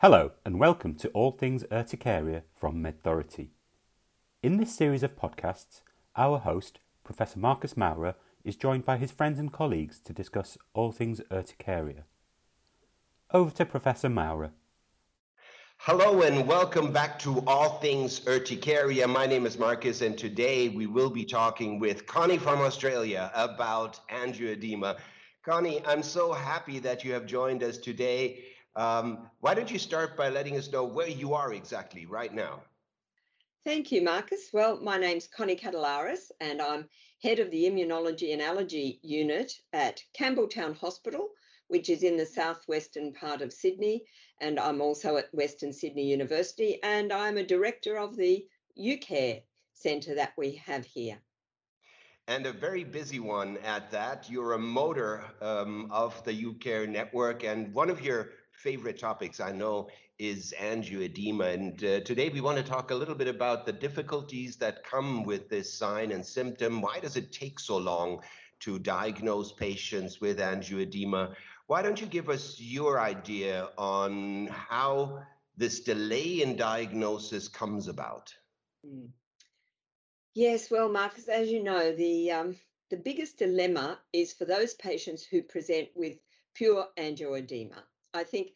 Hello and welcome to All Things Urticaria from MedThority. In this series of podcasts, our host, Professor Marcus Maurer, is joined by his friends and colleagues to discuss all things urticaria. Over to Professor Maurer. Hello and welcome back to All Things Urticaria. My name is Marcus, and today we will be talking with Connie from Australia about angioedema. Connie, I'm so happy that you have joined us today. Um, why don't you start by letting us know where you are exactly right now? Thank you, Marcus. Well, my name's Connie Katelaris, and I'm head of the Immunology and Allergy Unit at Campbelltown Hospital, which is in the southwestern part of Sydney. And I'm also at Western Sydney University, and I'm a director of the UCare Centre that we have here. And a very busy one at that. You're a motor um, of the UCare network, and one of your favorite topics I know is angioedema. And uh, today we want to talk a little bit about the difficulties that come with this sign and symptom. Why does it take so long to diagnose patients with angioedema? Why don't you give us your idea on how this delay in diagnosis comes about? Mm. Yes, well, Marcus, as you know, the um, the biggest dilemma is for those patients who present with pure angioedema. I think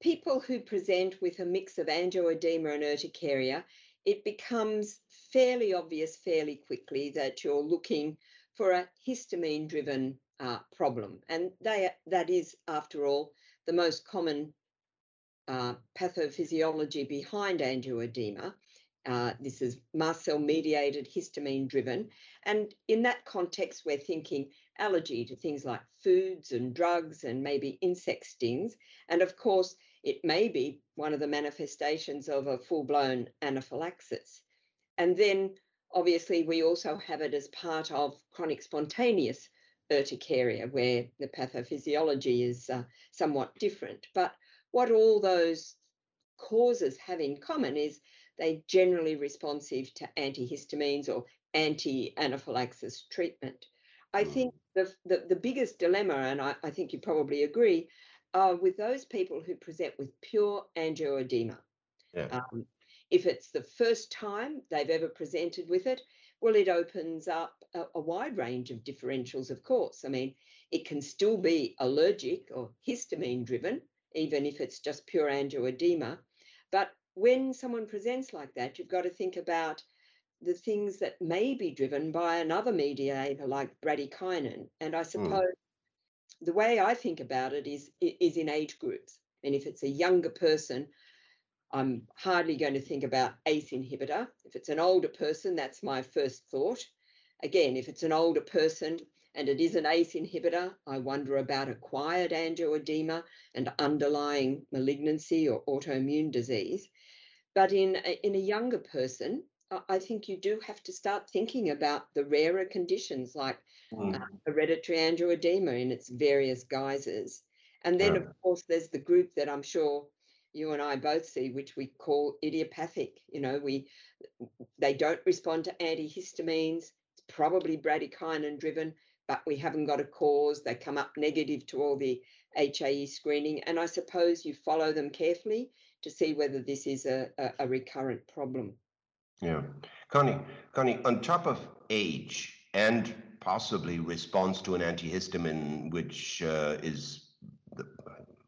people who present with a mix of angioedema and urticaria, it becomes fairly obvious fairly quickly that you're looking for a histamine driven uh, problem. And they, that is, after all, the most common uh, pathophysiology behind angioedema. Uh, this is mast cell mediated histamine driven. And in that context, we're thinking allergy to things like foods and drugs and maybe insect stings. And of course, it may be one of the manifestations of a full blown anaphylaxis. And then obviously, we also have it as part of chronic spontaneous urticaria, where the pathophysiology is uh, somewhat different. But what all those causes have in common is they generally responsive to antihistamines or anti-anaphylaxis treatment. I mm. think the, the, the biggest dilemma, and I, I think you probably agree, are with those people who present with pure angioedema. Yeah. Um, if it's the first time they've ever presented with it, well, it opens up a, a, wide range of differentials, of course. I mean, it can still be allergic or histamine driven, even if it's just pure angioedema. But when someone presents like that, you've got to think about the things that may be driven by another mediator like bradykinin. And I hmm. suppose mm. the way I think about it is is in age groups. And if it's a younger person, I'm hardly going to think about ACE inhibitor. If it's an older person, that's my first thought. Again, if it's an older person and it is an ACE inhibitor, I wonder about acquired angioedema and underlying malignancy or autoimmune disease. But in a, in a younger person, I think you do have to start thinking about the rarer conditions like mm. uh, hereditary angioedema in its various guises. And then, yeah. of course, there's the group that I'm sure you and I both see, which we call idiopathic. You know, we they don't respond to antihistamines. It's probably bradykinin driven, but we haven't got a cause. They come up negative to all the HAE screening, and I suppose you follow them carefully to see whether this is a, a, a recurrent problem. Yeah. Connie, Connie, on top of age and possibly response to an antihistamine, which uh, is, the,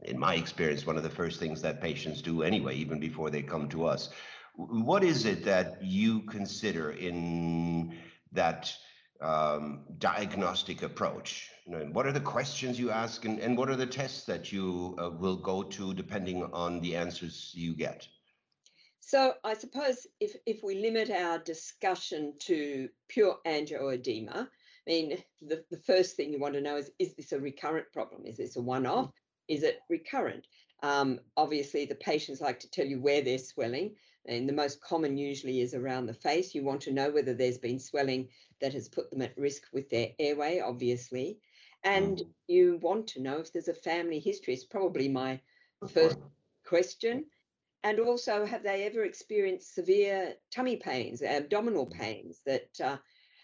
in my experience, one of the first things that patients do anyway, even before they come to us. What is it that you consider in that um, diagnostic approach? What are the questions you ask, and, and what are the tests that you uh, will go to depending on the answers you get? So I suppose if, if we limit our discussion to pure angioedema, I mean, the, the first thing you want to know is, is this a recurrent problem? Is this a one-off? Is it recurrent? Um, obviously, the patients like to tell you where they're swelling, and the most common usually is around the face. You want to know whether there's been swelling that has put them at risk with their airway, obviously. And mm. you want to know if there's a family history. It's probably my first question. And also, have they ever experienced severe tummy pains, abdominal mm. pains that uh,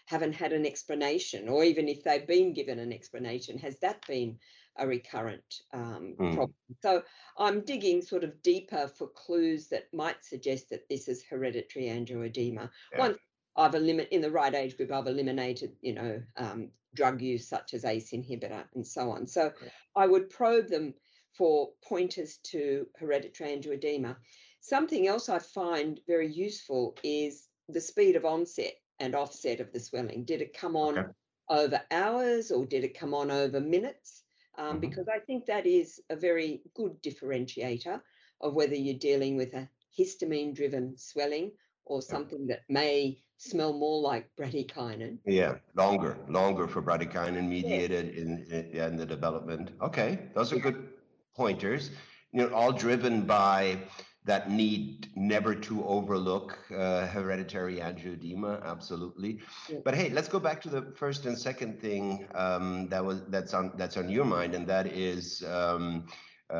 haven't had an explanation? Or even if they've been given an explanation, has that been a recurrent um, Mm. problem. So I'm digging sort of deeper for clues that might suggest that this is hereditary angioedema. Yeah. Once I've eliminated in the right age group, I've eliminated, you know, um, drug use such as ACE inhibitor and so on. So Yeah. I would probe them for pointers to hereditary angioedema. Something else I find very useful is the speed of onset and offset of the swelling. Did it come on Okay. over hours or did it come on over minutes? Um, Mhm. Because I think that is a very good differentiator of whether you're dealing with a histamine driven swelling or something that may smell more like bradykinin. Yeah, longer, longer for bradykinin mediated in, in, in the development. Okay, those are Yeah. good pointers. You know, all driven by that need never to overlook uh, hereditary angioedema. Absolutely. Yeah. But hey, let's go back to the first and second thing um, that was that's on that's on your mind, and that is um, uh,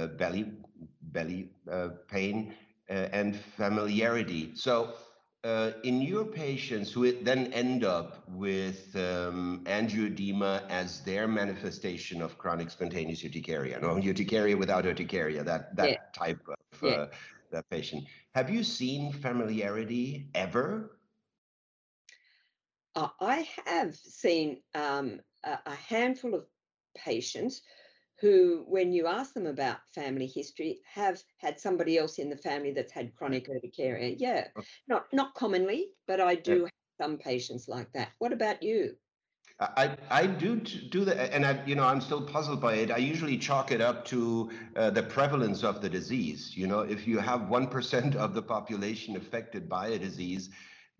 uh, belly belly uh, pain uh, and familiarity. So uh, in your patients who then end up with um, angioedema as their manifestation of chronic spontaneous urticaria, no urticaria without urticaria, that that Yeah. type of Yeah. uh, that patient. Have you seen familiarity ever? Uh, I have seen um, a, a handful of patients who, when you ask them about family history, have had somebody else in the family that's had chronic urticaria. Yeah, not not commonly, but I do have some patients like that. What about you? I, I do do that, and I, you know, I'm still puzzled by it. I usually chalk it up to uh, the prevalence of the disease. You know, if you have one percent of the population affected by a disease,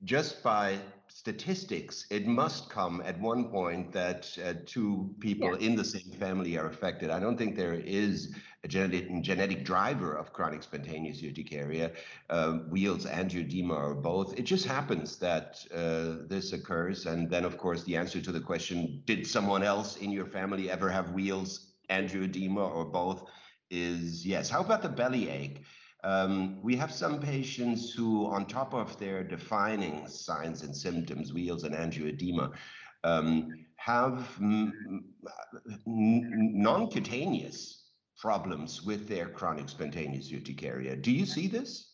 just by statistics, it must come at one point that uh, two people in the same family are affected. I don't think there is a genetic genetic driver of chronic spontaneous urticaria, uh, Wheals angioedema or both. It just happens that uh, this occurs, and then of course the answer to the question: Did someone else in your family ever have Wheals angioedema or both? Is yes. How about the belly ache? Um, we have some patients who, on top of their defining signs and symptoms, wheals and angioedema, um, have non-cutaneous problems with their chronic spontaneous urticaria. Do you see this?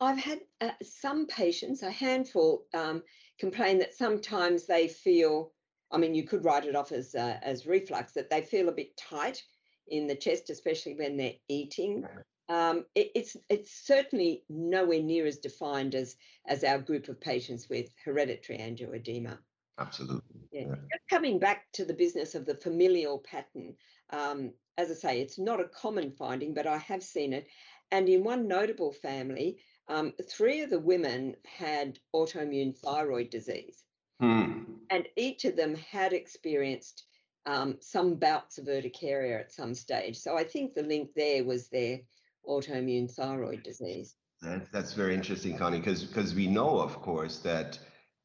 I've had uh, some patients, a handful, um, complain that sometimes they feel. I mean, you could write it off as uh, as reflux that they feel a bit tight in the chest, especially when they're eating. Um, it, it's it's certainly nowhere near as defined as as our group of patients with hereditary angioedema. Absolutely. Yeah. Yeah. Just coming back to the business of the familial pattern, um, as I say, it's not a common finding, but I have seen it. And in one notable family, um, three of the women had autoimmune thyroid disease, Hmm. and each of them had experienced um, some bouts of urticaria at some stage. So I think the link there was their autoimmune thyroid disease. That, that's very interesting, Connie, because because we know, of course, that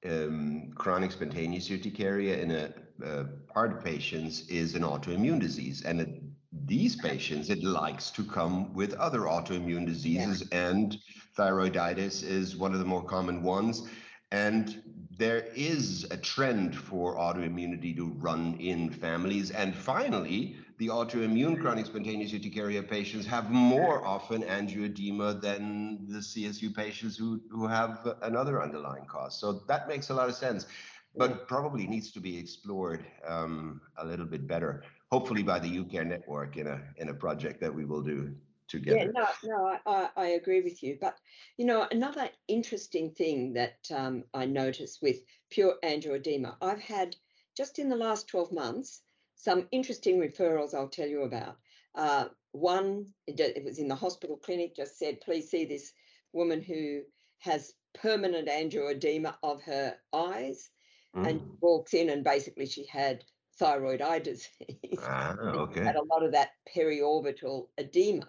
um, chronic spontaneous urticaria in a, uh part of patients is an autoimmune disease, and it, these patients it likes to come with other autoimmune diseases, and thyroiditis is one of the more common ones. And there is a trend for autoimmunity to run in families. And finally, the autoimmune chronic spontaneous urticaria patients have more often angioedema than the CSU patients who, who have another underlying cause. So that makes a lot of sense, but probably needs to be explored um, a little bit better, hopefully by the UCare network in a, in a project that we will do together. Yeah, no, no, I, I, agree with you. But you know, another interesting thing that um, I notice with pure angioedema, I've had just in the last 12 months some interesting referrals I'll tell you about. Uh, one, it, was in the hospital clinic, just said, please see this woman who has permanent angioedema of her eyes and Mm. walks in and basically she had thyroid eye disease. Ah, okay. Had a lot of that periorbital edema,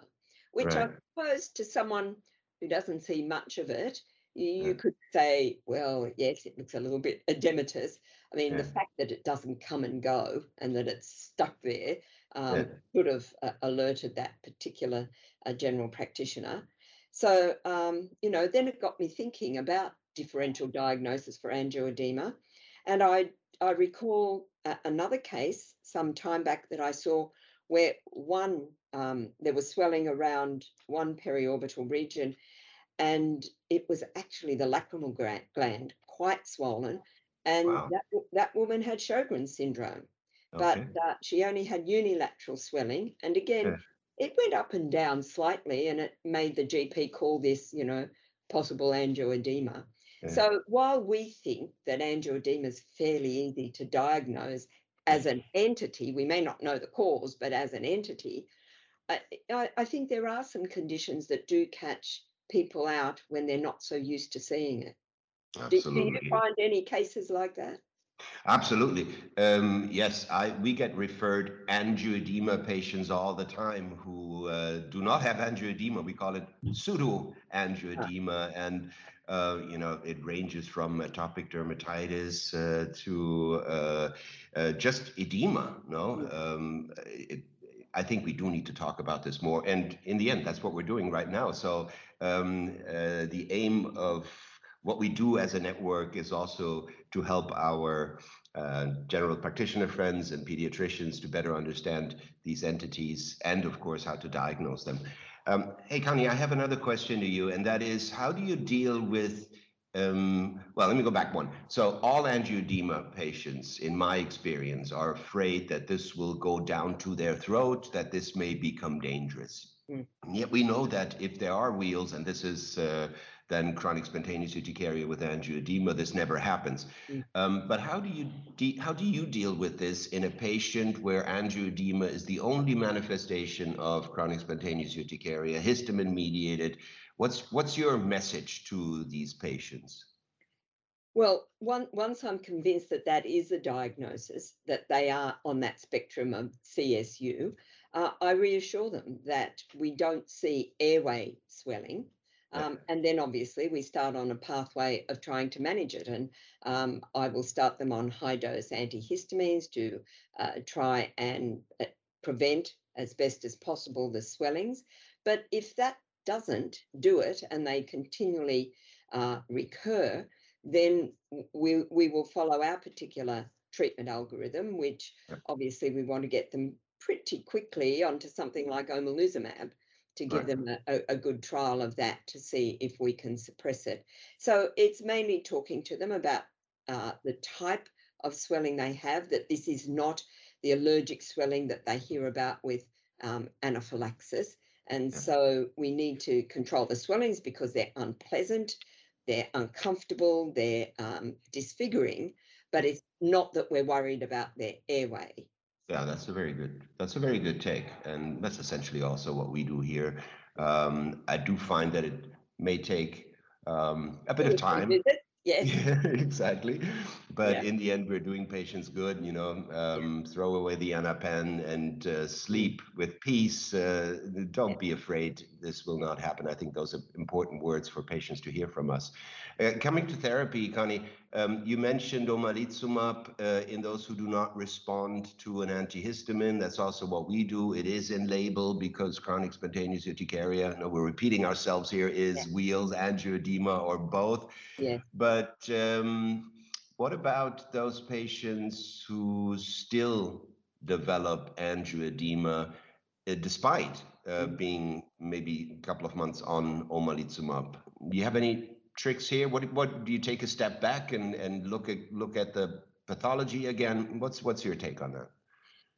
which I Right. suppose to someone who doesn't see much of it, you, you Yeah. could say, well, yes, it looks a little bit edematous. I mean, the fact that it doesn't come and go and that it's stuck there um, Yeah. should have uh, alerted that particular uh, general practitioner. So, um, you know, then it got me thinking about differential diagnosis for angioedema. And I, I recall a, another case some time back that I saw where one um, there was swelling around one periorbital region, and it was actually the lacrimal gland, quite swollen, and wow. that that woman had Sjogren's syndrome, okay. but uh, she only had unilateral swelling, and again. Yeah. It went up and down slightly, and it made the GP call this, you know, possible angioedema. Yeah. So while we think that angioedema is fairly easy to diagnose as an entity, we may not know the cause, but as an entity, I, I, I think there are some conditions that do catch people out when they're not so used to seeing it. Absolutely. Do, do you find any cases like that? Absolutely. Um, yes, I, we get referred angioedema patients all the time who uh, do not have angioedema. We call it pseudo angioedema. And, uh, you know, it ranges from atopic dermatitis uh, to uh, uh, just edema. No, mm. um, it, I think we do need to talk about this more. And in the end, that's what we're doing right now. So um, uh, the aim of what we do as a network is also to help our uh, general practitioner friends and pediatricians to better understand these entities and, of course, how to diagnose them. Um, hey, Connie, I have another question to you, and that is how do you deal with um, well, let me go back one. So, all angioedema patients, in my experience, are afraid that this will go down to their throat, that this may become dangerous. Mm. Yet we know that if there are wheals, and this is uh, then chronic spontaneous urticaria with angioedema, this never happens. Mm. Um, but how do you de- how do you deal with this in a patient where angioedema is the only manifestation of chronic spontaneous urticaria, histamine mediated? What's what's your message to these patients? Well, one, once I'm convinced that that is a diagnosis, that they are on that spectrum of CSU, uh, I reassure them that we don't see airway swelling. Um, and then obviously we start on a pathway of trying to manage it. And um, I will start them on high dose antihistamines to uh, try and uh, prevent as best as possible the swellings. But if that doesn't do it and they continually uh, recur, then we, we will follow our particular treatment algorithm, which obviously we want to get them pretty quickly onto something like omalizumab to give right. them a, a, good trial of that to see if we can suppress it. So it's mainly talking to them about uh, the type of swelling they have, that this is not the allergic swelling that they hear about with um, anaphylaxis. And yeah. so we need to control the swellings because they're unpleasant, they're uncomfortable, they're um, disfiguring, but it's not that we're worried about their airway. Yeah, that's a very good. That's a very good take, and that's essentially also what we do here. Um, I do find that it may take um, a bit of time. Yes. Yeah, exactly. But yeah. in the end, we're doing patients good. You know, um, yeah. throw away the anapen and uh, sleep with peace. Uh, don't be afraid. This will not happen. I think those are important words for patients to hear from us. Uh, coming to therapy, Connie, you mentioned omalizumab uh, in those who do not respond to an antihistamine. That's also what we do. It is in label because chronic spontaneous urticaria, no, we're repeating ourselves here, is yeah. wheals, angioedema, or both. Yeah. But um, what about those patients who still develop angioedema uh, despite uh, mm. being maybe a couple of months on omalizumab? Do you have any tricks here? What what do you take a step back and and look at look at the pathology again? What's what's your take on that?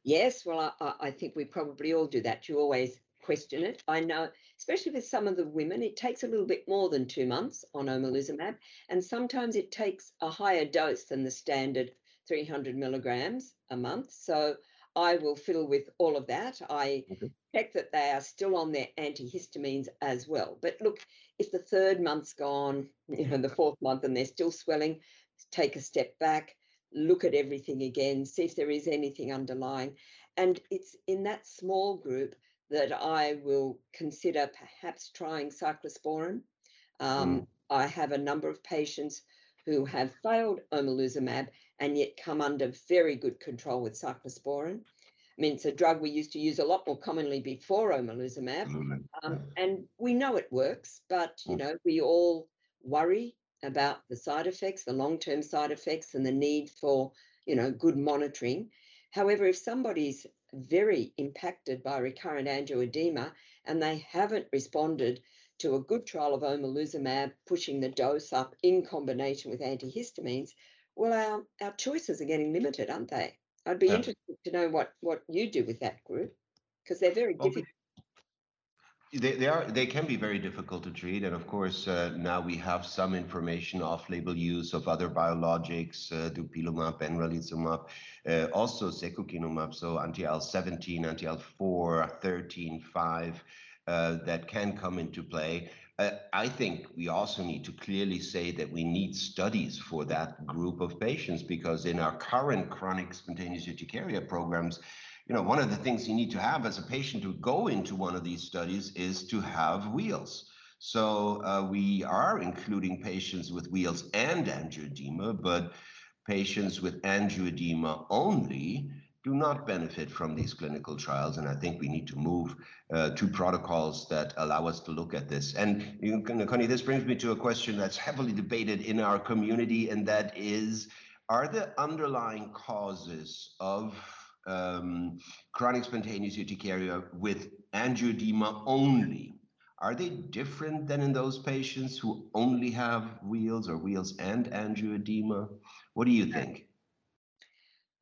Yes, well, I, I think we probably all do that. You always question it. I know, especially with some of the women, it takes a little bit more than two months on omalizumab, and sometimes it takes a higher dose than the standard 300 milligrams a month. So I will fiddle with all of that. I okay. check that they are still on their antihistamines as well. But look, if the third month's gone, you know, the fourth month, and they're still swelling, take a step back, look at everything again, see if there is anything underlying. And it's in that small group that I will consider perhaps trying cyclosporin. Um, mm. I have a number of patients who have failed omalizumab and yet come under very good control with cyclosporin. I mean, it's a drug we used to use a lot more commonly before omalizumab, um, and we know it works. But you mm. know, we all worry about the side effects, the long-term side effects, and the need for you know good monitoring. However, if somebody's very impacted by recurrent angioedema and they haven't responded to a good trial of omalizumab, pushing the dose up in combination with antihistamines, well, our, our choices are getting limited, aren't they? I'd be yeah. interested to know what, what you do with that group because they're very difficult. They, they are they can be very difficult to treat, and of course uh, now we have some information off-label use of other biologics, uh, dupilumab, benralizumab, uh, also secukinumab, so anti-IL-17, anti-IL-4, 13, 5, uh, that can come into play. Uh, I think we also need to clearly say that we need studies for that group of patients because in our current chronic spontaneous urticaria programs, you know, one of the things you need to have as a patient to go into one of these studies is to have wheals. So uh, we are including patients with wheals and angioedema, but patients with angioedema only do not benefit from these clinical trials. And I think we need to move uh, to protocols that allow us to look at this. And you know, Connie, this brings me to a question that's heavily debated in our community, and that is, are the underlying causes of um, chronic spontaneous urticaria with angioedema only, are they different than in those patients who only have wheals or wheals and angioedema? What do you think?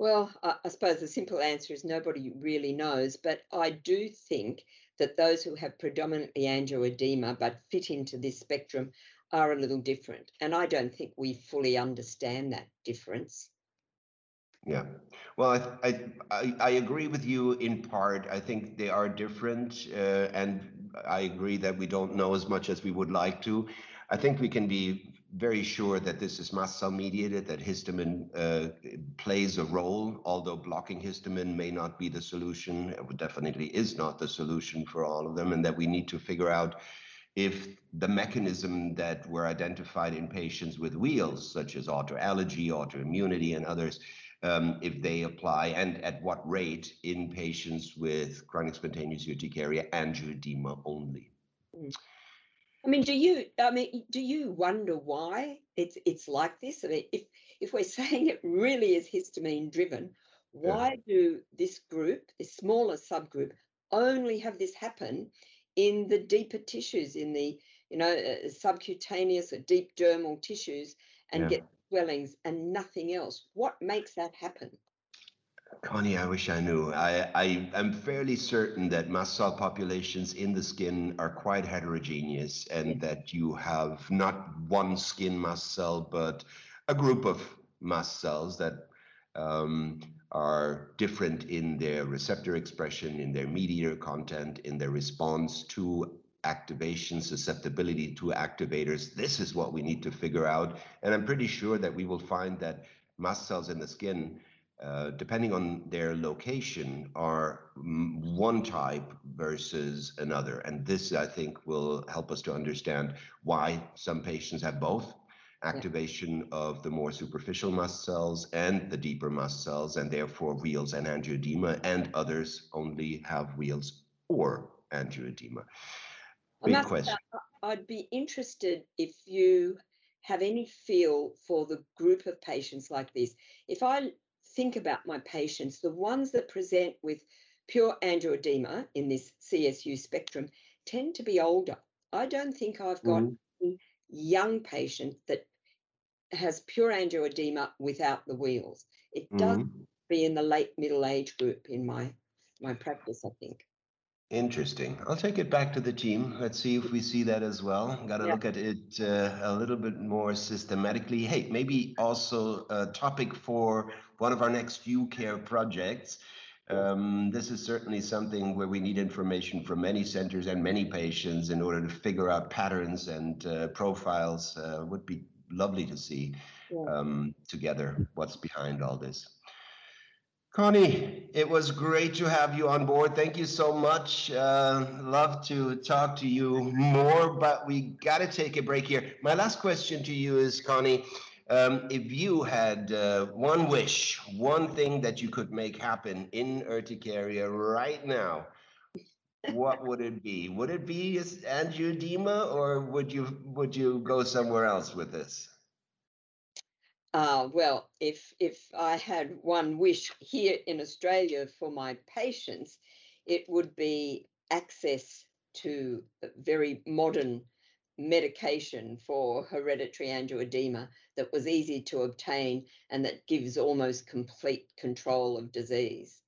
Well, I suppose the simple answer is nobody really knows, but I do think that those who have predominantly angioedema but fit into this spectrum are a little different. And I don't think we fully understand that difference. Yeah. Well, I, I, I agree with you in part. I think they are different, uh, and I agree that we don't know as much as we would like to. I think we can be very sure that this is mast cell mediated, that histamine uh, plays a role, although blocking histamine may not be the solution. It definitely is not the solution for all of them, and that we need to figure out if the mechanism that were identified in patients with wheals, such as autoallergy, autoimmunity, and others, if they apply and at what rate in patients with chronic spontaneous urticaria and angioedema only. Mm. I mean, do you? I mean, do you wonder why it's it's like this? I mean, if if we're saying it really is histamine driven, why yeah. do this group, this smaller subgroup, only have this happen in the deeper tissues, in the you know uh, subcutaneous or deep dermal tissues, and yeah. get swellings and nothing else. What makes that happen? Connie, I wish I knew. I, I am fairly certain that mast cell populations in the skin are quite heterogeneous and that you have not one skin mast cell, but a group of mast cells that um, are different in their receptor expression, in their mediator content, in their response to activation, susceptibility to activators. This is what we need to figure out. And I'm pretty sure that we will find that mast cells in the skin, uh, depending on their location, are one type versus another. And this, I think, will help us to understand why some patients have both activation of the more superficial mast cells and the deeper mast cells, and therefore wheals and angioedema, and others only have wheals or angioedema. Big question. I'd be interested if you have any feel for the group of patients like this. If I think about my patients, the ones that present with pure angioedema in this CSU spectrum tend to be older. I don't think I've got mm-hmm. young patient that has pure angioedema without the wheals. It does mm-hmm. be in the late middle age group in my my practice, I think. Interesting. I'll take it back to the team. Let's see if we see that as well. Got to yeah. look at it uh, a little bit more systematically. Hey, maybe also a topic for one of our next UCare projects. Um, this is certainly something where we need information from many centers and many patients in order to figure out patterns and uh, profiles. Uh, would be lovely to see yeah. um, together what's behind all this. Connie, it was great to have you on board. Thank you so much. Uh, love to talk to you more, but we got to take a break here. My last question to you is, Connie, um, if you had uh, one wish, one thing that you could make happen in urticaria right now, what would it be? Would it be angioedema, or would you would you go somewhere else with this? Uh, well, if if I had one wish here in Australia for my patients, it would be access to very modern medication for hereditary angioedema that was easy to obtain and that gives almost complete control of disease.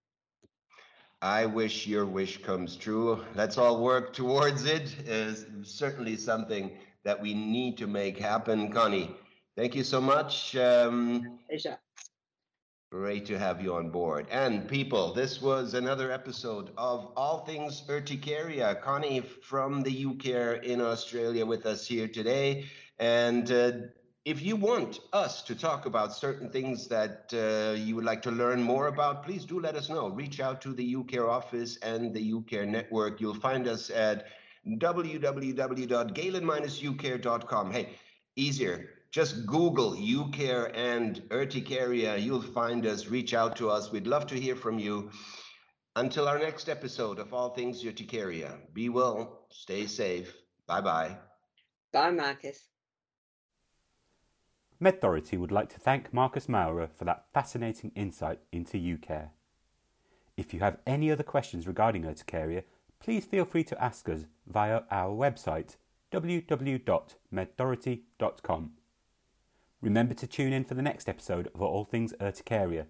I wish your wish comes true. Let's all work towards it. Is certainly something that we need to make happen. Connie, thank you so much. Um, Pleasure. Great to have you on board. And people, this was another episode of All Things Urticaria. Connie from the UCare in Australia with us here today. And uh, if you want us to talk about certain things that uh, you would like to learn more about, please do let us know. Reach out to the UCare office and the UCare network. You'll find us at www.galen-ucare.com. Hey, easier just Google UCare and Urticaria. You'll find us. Reach out to us. We'd love to hear from you. Until our next episode of All Things Urticaria, be well, stay safe. Bye bye. Bye, Marcus. MedThority would like to thank Marcus Maurer for that fascinating insight into UCare. If you have any other questions regarding urticaria, please feel free to ask us via our website www.medthority.com. Remember to tune in for the next episode of All Things Urticaria.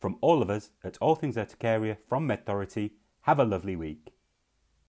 From all of us at All Things Urticaria from MedThority, have a lovely week.